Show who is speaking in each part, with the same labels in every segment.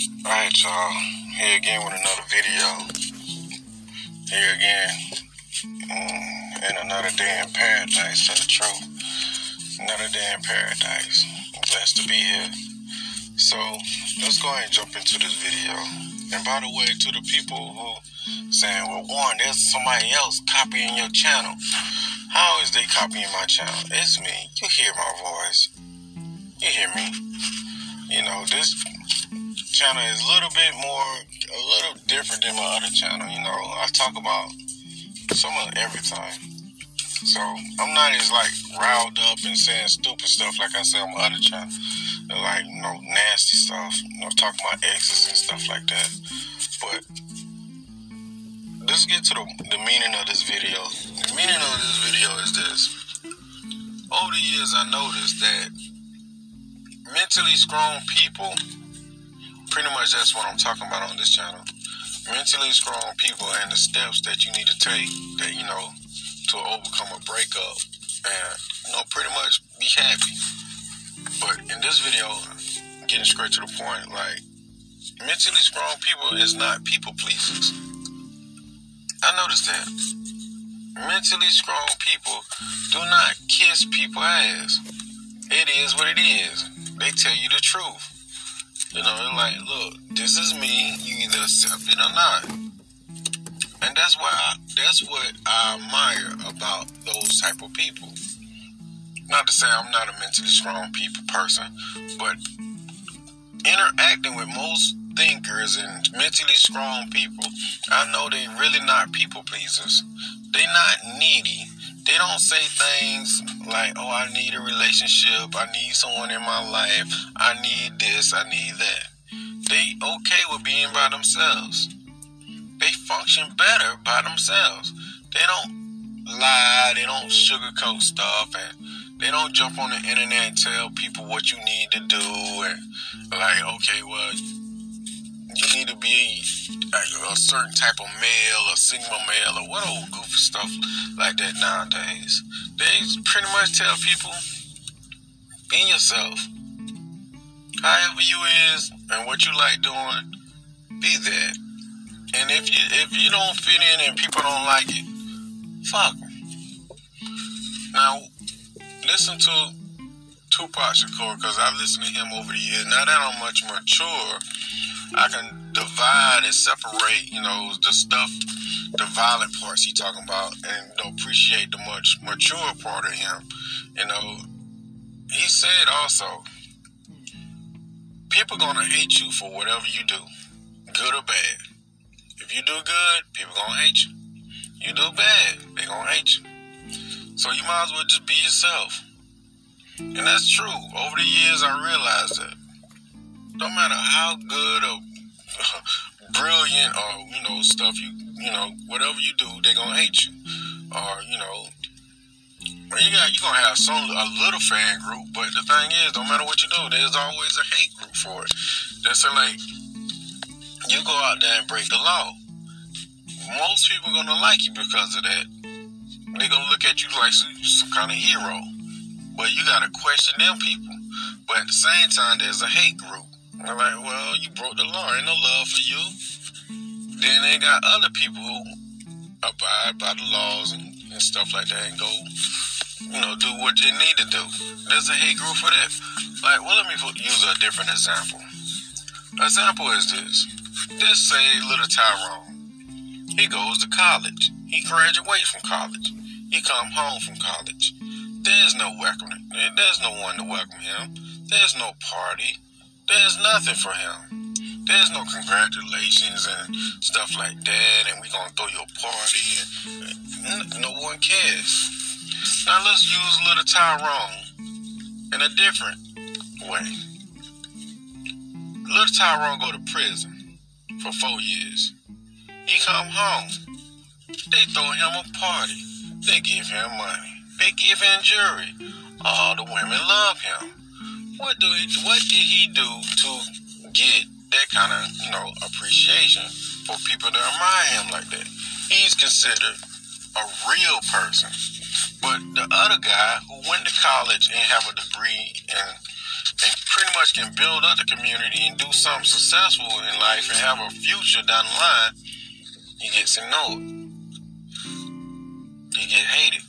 Speaker 1: Alright, y'all. Here again with another video. Here again. Mm, and another day in paradise, to the truth. Another day in paradise. I'm blessed to be here. So, let's go ahead and jump into this video. And by the way, to the people who saying, well, Warren, there's somebody else copying your channel. How is they copying my channel? It's me. You hear my voice. You hear me. You know, this channel is a little bit more, a little different than my other channel. You know, I talk about some of everything. So I'm not as like riled up and saying stupid stuff like I say on my other channel. Like, you know, nasty stuff. You know, talking about exes and stuff like that. But let's get to the, the meaning of this video. The meaning of this video is this. Over the years, I noticed that mentally strong people pretty much that's what I'm talking about on this channel. Mentally strong people and the steps that you need to take that, you know, to overcome a breakup and, you know, pretty much be happy. But in this video, getting straight to the point, like, mentally strong people is not people pleasers. I noticed that. Mentally strong people do not kiss people ass. It is what it is. They tell you the truth. You know, they're like, look, this is me. You either accept it or not. And that's why I, that's what I admire about those type of people. Not to say I'm not a mentally strong people person, but interacting with most thinkers and mentally strong people, I know they really not people pleasers. They're not needy. They don't say things like, oh, I need a relationship. I need someone in my life. I need this. I need that. They okay with being by themselves. They function better by themselves. They don't lie. They don't sugarcoat stuff. And they don't jump on the internet and tell people what you need to do. And like, okay, well, you need to be a, a certain type of male, a sigma male, or what old goofy stuff like that nowadays. They pretty much tell people, be yourself. However you is and what you like doing, be that. And if you if you don't fit in and people don't like it, fuck. Now, listen to Tupac Shakur because I've listened to him over the years. Now that I'm much mature, I can divide and separate, you know, the stuff, the violent parts he talking about, and appreciate the much mature part of him. You know, he said also, people gonna hate you for whatever you do, good or bad. If you do good, people gonna hate you. You do bad, they gonna hate you. So you might as well just be yourself. And that's true. Over the years, I realized that no matter how good or brilliant or you know stuff you you know whatever you do, they're gonna hate you. Or you know, you got you gonna have some a little fan group, but the thing is, no matter what you do, there's always a hate group for it. That's like you go out there and break the law. Most people gonna like you because of that. They gonna look at you like some, some kind of hero. But you gotta question them people. But at the same time, there's a hate group. They're like, well, you broke the law. Ain't no love for you. Then they got other people who abide by the laws and, and stuff like that and go, you know, do what they need to do. There's a hate group for that. Like, well, let me use a different example. Example is this. This say little Tyrone. He goes to college. He graduates from college. He come home from college. There's no welcoming. There's no one to welcome him. There's no party. There's nothing for him. There's no congratulations and stuff like that, and we're gonna throw you a party. And no one cares. Now let's use little Tyrone in a different way. Little Tyrone go to prison for four years. He come home. They throw him a party. They give him money. Give him jewelry. All the women love him. What do he, what did he do to get that kind of you know appreciation for people to admire him like that? He's considered a real person. But the other guy who went to college and have a degree and and pretty much can build up the community and do something successful in life and have a future down the line, he gets ignored. He get hated.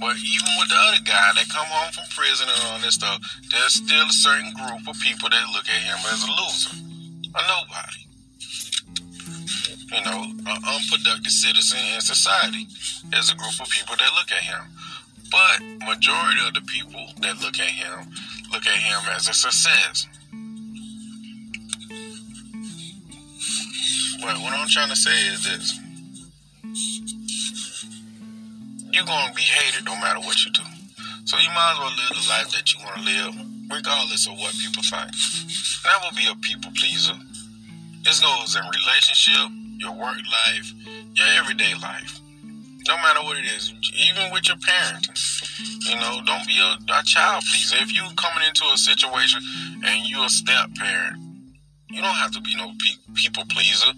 Speaker 1: But even with the other guy that come home from prison and all this stuff, there's still a certain group of people that look at him as a loser, a nobody. You know, an unproductive citizen in society. There's a group of people that look at him. But majority of the people that look at him look at him as a success. But what I'm trying to say is this you're going to be hated no matter what you do. So you might as well live the life that you want to live, regardless of what people think. Never be a people pleaser. This goes in relationship, your work life, your everyday life. No matter what it is, even with your parents. You know, don't be a, a child pleaser. If you coming into a situation and you're a step parent, you don't have to be no pe- people pleaser.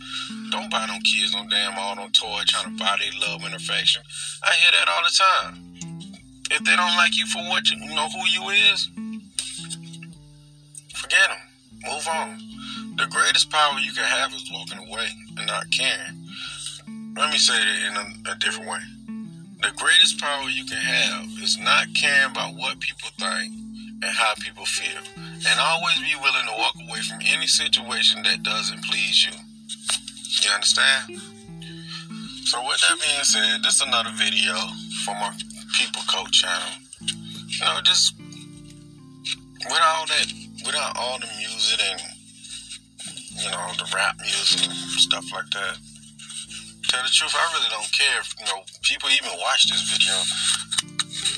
Speaker 1: Don't buy them kids no damn all no toy trying to buy their love and affection. I hear that all the time. If they don't like you for what you, you know who you is, forget them. Move on. The greatest power you can have is walking away and not caring. Let me say it in a, a different way. The greatest power you can have is not caring about what people think and how people feel. And always be willing to walk away from any situation that doesn't please you. You understand? So with that being said, this is another video from our People Coach channel. You know, just with all that, without all the music and you know the rap music and stuff like that. Tell the truth, I really don't care if you know people even watch this video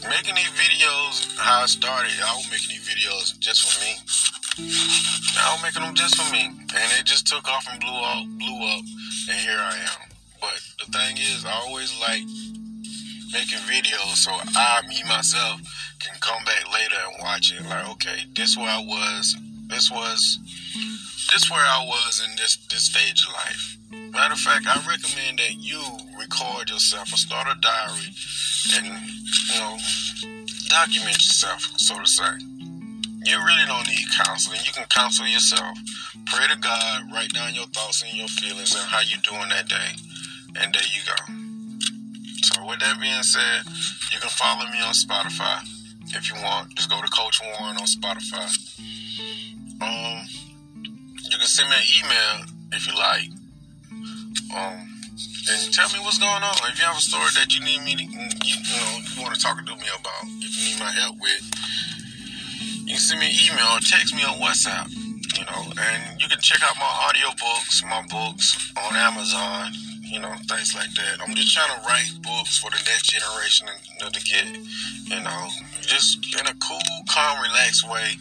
Speaker 1: making these videos, how I started, I was making these videos just for me. I was making them just for me, and it just took off and blew up, blew up, and here I am. But the thing is, I always like making videos so I, me myself, can come back later and watch it. Like, okay, this where I was, this was, this where I was in this this stage of life. Matter of fact, I recommend that you record yourself or start a diary and, you know, document yourself, so to say. You really don't need counseling. You can counsel yourself. Pray to God, write down your thoughts and your feelings and how you're doing that day. And there you go. So with that being said, you can follow me on Spotify if you want. Just go to Coach Warren on Spotify. Um, you can send me an email if you like. Um, and tell me what's going on. If you have a story that you need me to, you, you know, you want to talk to me about, if you need my help with, you send me an email or text me on WhatsApp. You know, and you can check out my audio books, my books on Amazon. You know, things like that. I'm just trying to write books for the next generation to, to get, you know, just in a cool, calm, relaxed way.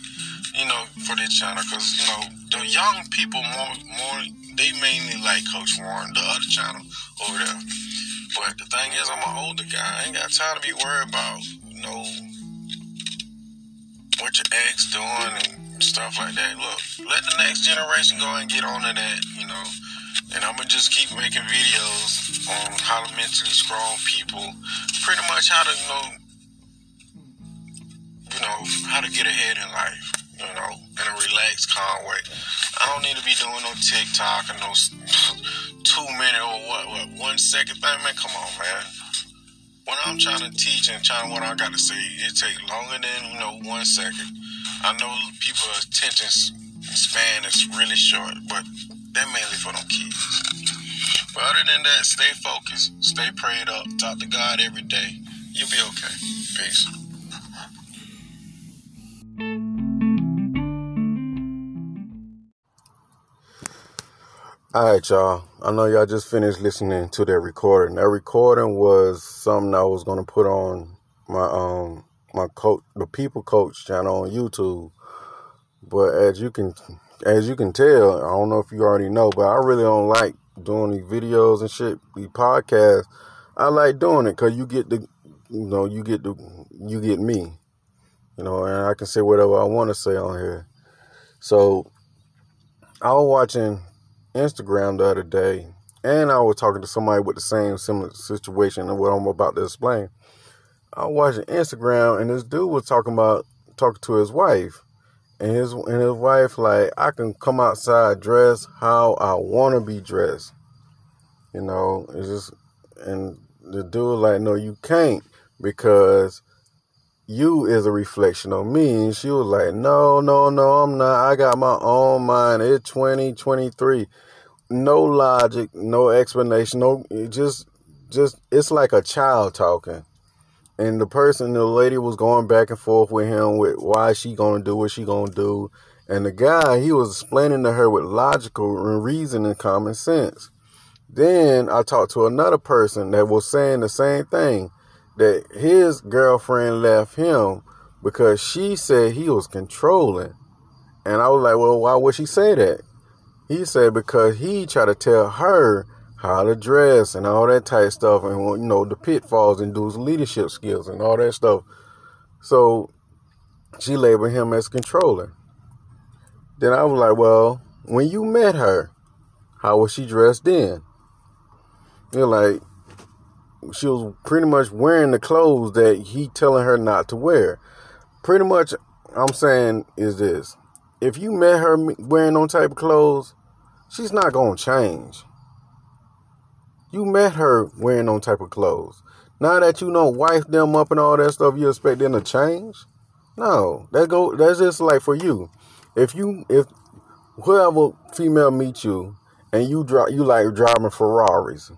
Speaker 1: You know, for this channel, because you know the young people more more they mainly like Coach Warren, the other channel over there. But the thing is, I'm an older guy. I ain't got time to be worried about, you know, what your ex doing and stuff like that. Look, let the next generation go and get on to that, you know. And I'm gonna just keep making videos on how to mentally strong people, pretty much how to, you know, you know, how to get ahead in life, you know, in a relaxed, calm way. I don't need to be doing no TikTok and no two minute or what, what one second thing, man. Come on, man. When I'm trying to teach and trying what I got to say, it takes longer than you know one second. I know people's attention span is really short, but that mainly for them kids. But other than that, stay focused, stay prayed up, talk to God every day. You'll be okay. Peace. All right, y'all. I know y'all just finished listening to that recording. That recording was something I was gonna put on my um my coach, the People Coach channel on YouTube. But as you can as you can tell, I don't know if you already know, but I really don't like doing these videos and shit, these podcasts. I like doing it because you get the, you know, you get the, you get me, you know, and I can say whatever I want to say on here. So I was watching Instagram the other day, and I was talking to somebody with the same similar situation and what I'm about to explain. I was watching Instagram, and this dude was talking about talking to his wife,
Speaker 2: And his and his wife like, I can come outside dressed how I want to be dressed. You know, it's just and the dude like, no, you can't because you is a reflection of me. And she was like, no, no, no, I'm not. I got my own mind. It's 2023. No logic, no explanation, no, just, just, it's like a child talking. And the person, the lady was going back and forth with him with why she gonna do what she gonna do. And the guy, he was explaining to her with logical and reason and common sense. Then I talked to another person that was saying the same thing that his girlfriend left him because she said he was controlling. And I was like, well, why would she say that? He said because he tried to tell her how to dress and all that type stuff and, you know, the pitfalls and do leadership skills and all that stuff. So she labeled him as controlling. Then I was like, well, when you met her, how was she dressed then? You're like, she was pretty much wearing the clothes that he telling her not to wear. Pretty much, I'm saying is this: if you met her wearing those type of clothes, she's not gonna change. You met her wearing those type of clothes. Now that you know wife them up and all that stuff, you expect them to change? No, that go. That's just like for you. If you if whoever female meets you and you drive you like driving Ferraris,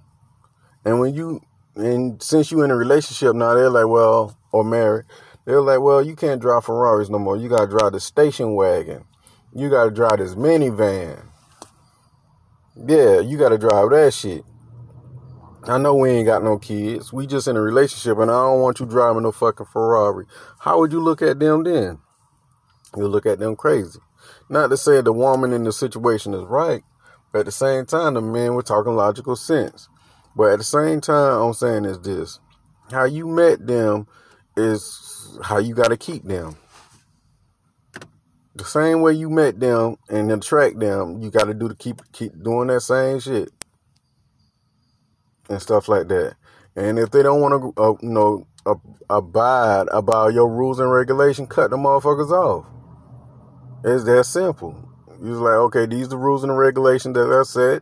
Speaker 2: and when you and since you in a relationship now, they're like, well, or married, they're like, well, you can't drive Ferraris no more. You gotta drive the station wagon. You gotta drive this minivan. Yeah, you gotta drive that shit. I know we ain't got no kids. We just in a relationship, and I don't want you driving no fucking Ferrari. How would you look at them then? You look at them crazy. Not to say the woman in the situation is right, but at the same time, the men were talking logical sense. But at the same time, I'm saying is this: how you met them is how you got to keep them. The same way you met them and attract them, you got to do to keep keep doing that same shit and stuff like that. And if they don't want to, uh, you know, uh, abide about your rules and regulation, cut them motherfuckers off. It's that simple. You're like, okay, these are the rules and the regulations that I said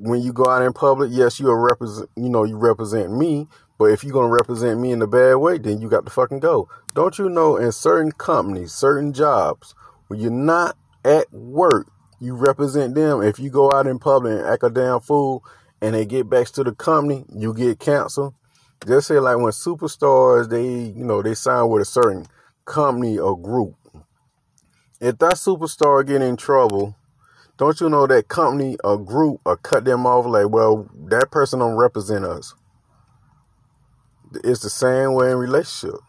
Speaker 2: when you go out in public, yes, you are represent, you know, you represent me. But if you're gonna represent me in a bad way, then you got to fucking go. Don't you know? In certain companies, certain jobs, when you're not at work, you represent them. If you go out in public and act a damn fool, and they get back to the company, you get canceled. Just say like when superstars, they you know they sign with a certain company or group. If that superstar get in trouble don't you know that company or group or cut them off like, well, that person don't represent us. It's the same way in relationship.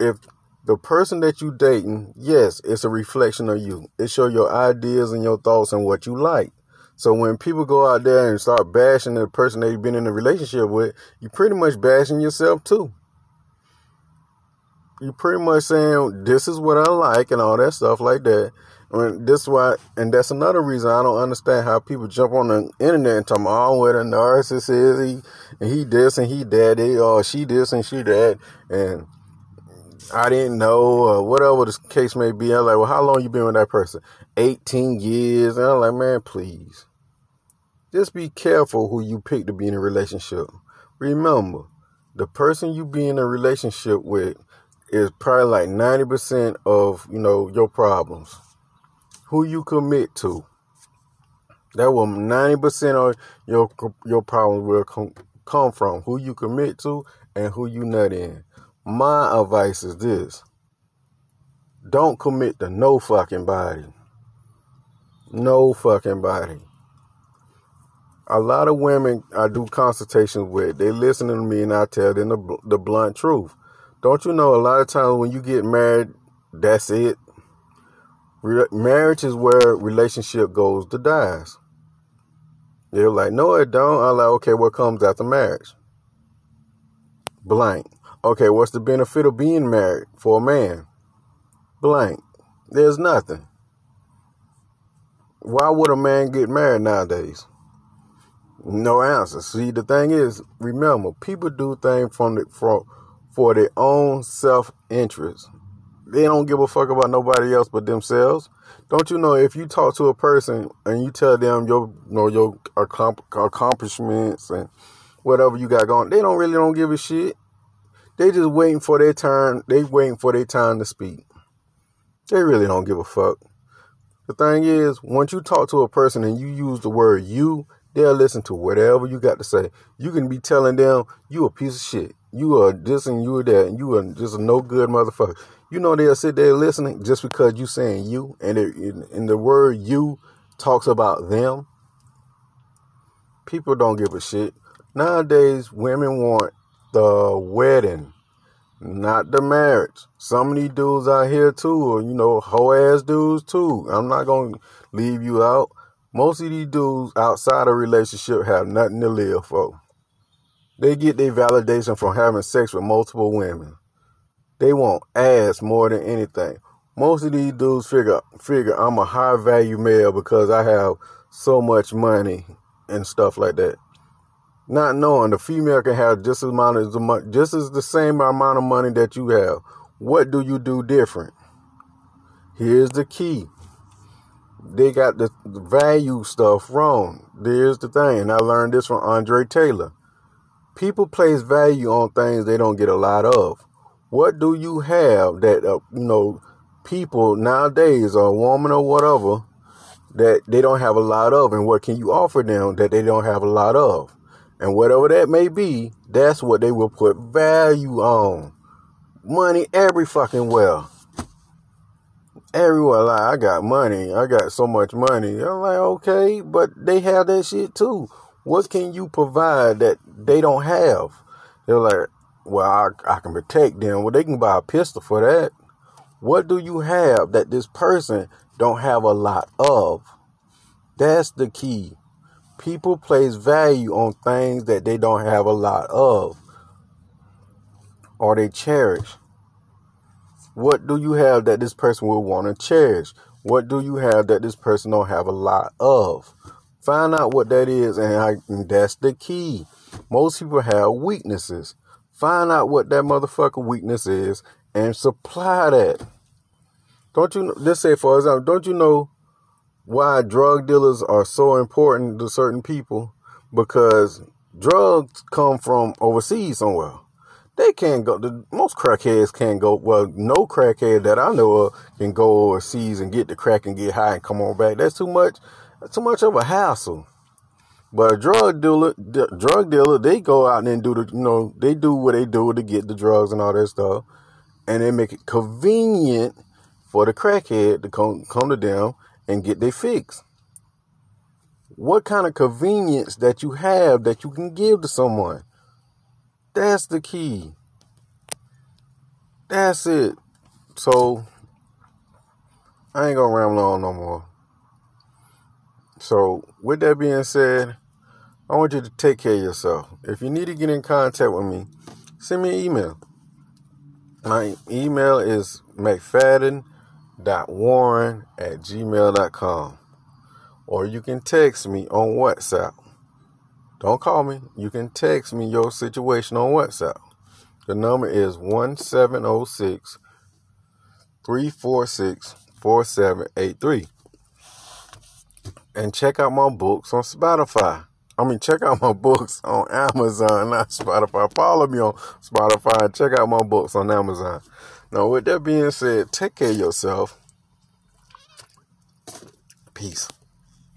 Speaker 2: If the person that you dating, yes, it's a reflection of you. It show your ideas and your thoughts and what you like. So when people go out there and start bashing the person that you've been in a relationship with, you pretty much bashing yourself too. You pretty much saying this is what I like and all that stuff like that. And this why, and that's another reason I don't understand how people jump on the internet and talk about oh, what a narcissist is. He he this and he that. They or she this and she that. And I didn't know or whatever the case may be. I'm like, well, how long you been with that person? 18 years. And I'm like, man, please, just be careful who you pick to be in a relationship. Remember, the person you be in a relationship with is probably like 90% of, you know, your problems who you commit to. That will 90% of your your problems will come, come from who you commit to and who you nut in. My advice is this. Don't commit to no fucking body. No fucking body. A lot of women I do consultations with, they listen to me and I tell them the, the blunt truth. Don't you know a lot of times when you get married, that's it. Re- marriage is where relationship goes to dies. They're like, no, it don't. I'm like, okay, what comes after marriage? Blank. Okay, what's the benefit of being married for a man? Blank. There's nothing. Why would a man get married nowadays? No answer. See, the thing is, remember, people do things from the, for, for their own self interest they don't give a fuck about nobody else but themselves. Don't you know if you talk to a person and you tell them your you know your accomplishments and whatever you got going, they don't really don't give a shit. They just waiting for their turn. They waiting for their time to speak. They really don't give a fuck. The thing is, once you talk to a person and you use the word you, they'll listen to whatever you got to say. You can be telling them you a piece of shit. You are this and you are that, and you are just a no good motherfucker. You know they'll sit there listening just because you saying you, and it, and the word you talks about them. People don't give a shit. Nowadays, women want the wedding, not the marriage. Some of these dudes out here too, or you know, hoe ass dudes too. I'm not gonna leave you out. Most of these dudes outside a relationship have nothing to live for. They get their validation from having sex with multiple women. They want ass more than anything. Most of these dudes figure figure I'm a high value male because I have so much money and stuff like that not knowing the female can have just as amount as the just as the same amount of money that you have. What do you do different? Here's the key. They got the value stuff wrong. There's the thing, I learned this from Andre Taylor. People place value on things they don't get a lot of. What do you have that uh, you know people nowadays, or a woman or whatever, that they don't have a lot of, and what can you offer them that they don't have a lot of? And whatever that may be, that's what they will put value on. Money every fucking well. Everywhere, like, I got money. I got so much money. I'm like, okay, but they have that shit too. What can you provide that they don't have? They're like, well, I, I can protect them. Well, they can buy a pistol for that. What do you have that this person don't have a lot of? That's the key. People place value on things that they don't have a lot of or they cherish. What do you have that this person will want to cherish? What do you have that this person don't have a lot of? Find out what that is, and, I, and that's the key. Most people have weaknesses. Find out what that motherfucker weakness is and supply that. Don't you? Let's say, for example, don't you know why drug dealers are so important to certain people because drugs come from overseas somewhere. They can't go. The most crackheads can't go. Well, no crackhead that I know of can go overseas and get the crack and get high and come on back. That's too much. Too much of a hassle. But a drug dealer, d- drug dealer, they go out and do the, you know, they do what they do to get the drugs and all that stuff, and they make it convenient for the crackhead to come come to them and get their fix. What kind of convenience that you have that you can give to someone? That's the key. That's it. So I ain't gonna ramble on no more. So with that being said, I want you to take care of yourself. If you need to get in contact with me, send me an email. My email is McFadden warren at gmail.com. Or you can text me on WhatsApp. Don't call me. You can text me your situation on WhatsApp. The number is 1706 346 4783. And check out my books on Spotify. I mean, check out my books on Amazon, not Spotify. Follow me on Spotify and check out my books on Amazon. Now, with that being said, take care of yourself. Peace.